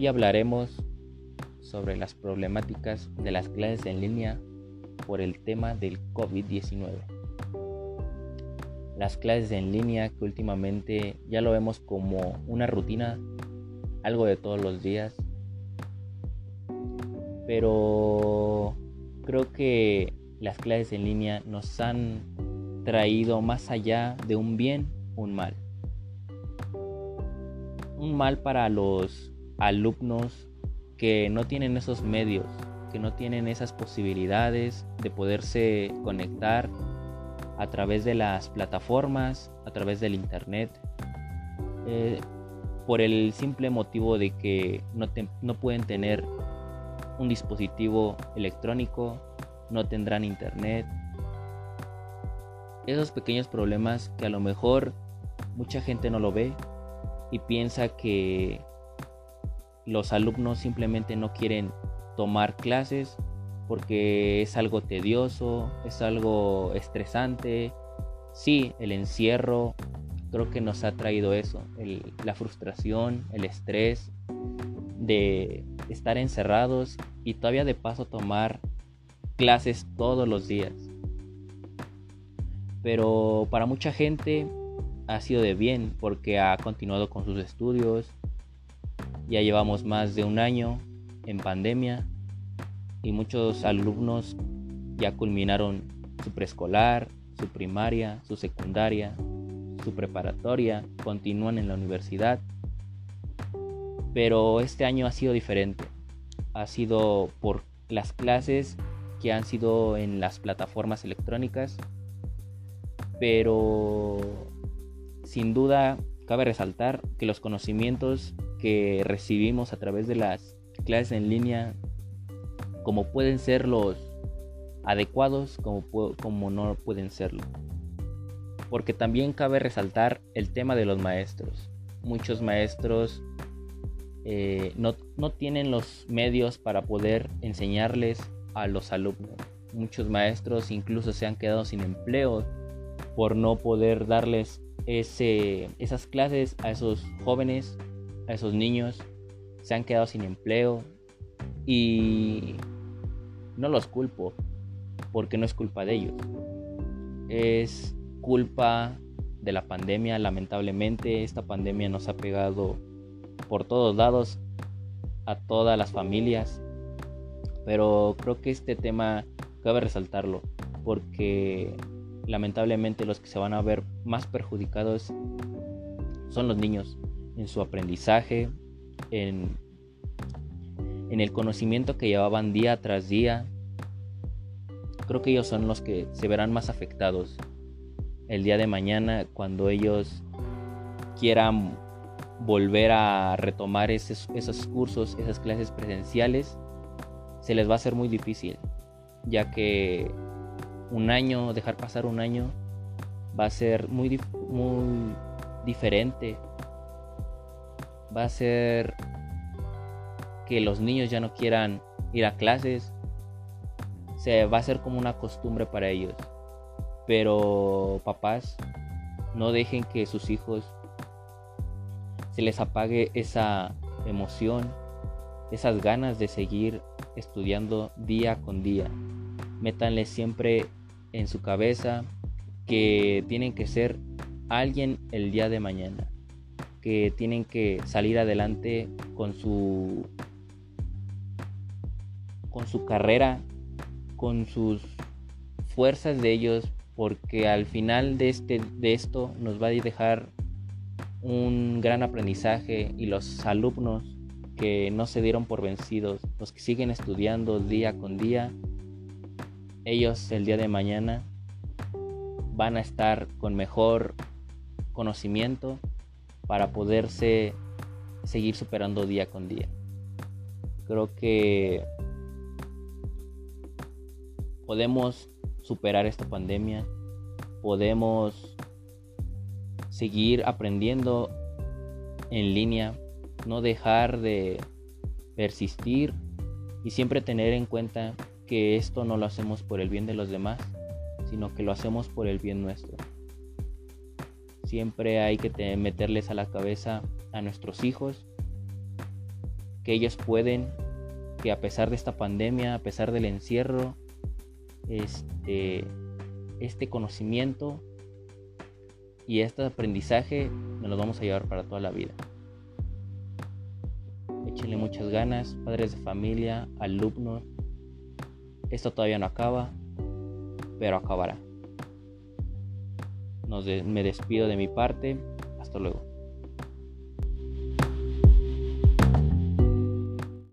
Hoy hablaremos sobre las problemáticas de las clases en línea por el tema del COVID-19. Las clases en línea que últimamente ya lo vemos como una rutina, algo de todos los días, pero creo que las clases en línea nos han traído más allá de un bien, un mal. Un mal para los alumnos que no tienen esos medios, que no tienen esas posibilidades de poderse conectar a través de las plataformas, a través del internet, eh, por el simple motivo de que no, no pueden tener un dispositivo electrónico, no tendrán internet. Esos pequeños problemas que a lo mejor mucha gente no lo ve y piensa que los alumnos simplemente no quieren tomar clases porque es algo tedioso, es algo estresante. Sí, el encierro creo que nos ha traído eso, la frustración, el estrés de estar encerrados y todavía de paso tomar clases todos los días. Pero para mucha gente ha sido de bien porque ha continuado con sus estudios, ya llevamos más de un año en pandemia y muchos alumnos ya culminaron su preescolar, su primaria, su secundaria, su preparatoria, continúan en la universidad. Pero este año ha sido diferente. Ha sido por las clases que han sido en las plataformas electrónicas. Pero sin duda cabe resaltar que los conocimientos que recibimos a través de las clases en línea, como pueden ser los adecuados, como, no pueden serlo. Porque también cabe resaltar el tema de los maestros. Muchos maestros eh, no, no tienen los medios para poder enseñarles a los alumnos. Muchos maestros incluso se han quedado sin empleo por no poder darles ese, esas clases a esos jóvenes a esos niños, se han quedado sin empleo y no los culpo porque no es culpa de ellos. Es culpa de la pandemia, lamentablemente. Esta pandemia nos ha pegado por todos lados a todas las familias, pero creo que este tema cabe resaltarlo porque lamentablemente los que se van a ver más perjudicados son los niños en su aprendizaje, en, en el conocimiento que llevaban día tras día. Creo que ellos son los que se verán más afectados el día de mañana cuando ellos quieran volver a retomar esos, esos cursos, esas clases presenciales, se les va a ser muy difícil, ya que un año, dejar pasar un año, va a ser muy, muy diferente va a ser que los niños ya no quieran ir a clases. Se va a ser como una costumbre para ellos. Pero papás, no dejen que sus hijos se les apague esa emoción, esas ganas de seguir estudiando día con día. Métanle siempre en su cabeza que tienen que ser alguien el día de mañana que tienen que salir adelante con su con su carrera, con sus fuerzas de ellos, porque al final de este de esto nos va a dejar un gran aprendizaje y los alumnos que no se dieron por vencidos, los que siguen estudiando día con día, ellos el día de mañana van a estar con mejor conocimiento para poderse seguir superando día con día. Creo que podemos superar esta pandemia, podemos seguir aprendiendo en línea, no dejar de persistir y siempre tener en cuenta que esto no lo hacemos por el bien de los demás, sino que lo hacemos por el bien nuestro. Siempre hay que meterles a la cabeza a nuestros hijos que ellos pueden, que a pesar de esta pandemia, a pesar del encierro, este, este conocimiento y este aprendizaje nos lo vamos a llevar para toda la vida. Échenle muchas ganas, padres de familia, alumnos. Esto todavía no acaba, pero acabará. Nos me despido de mi parte. Hasta luego.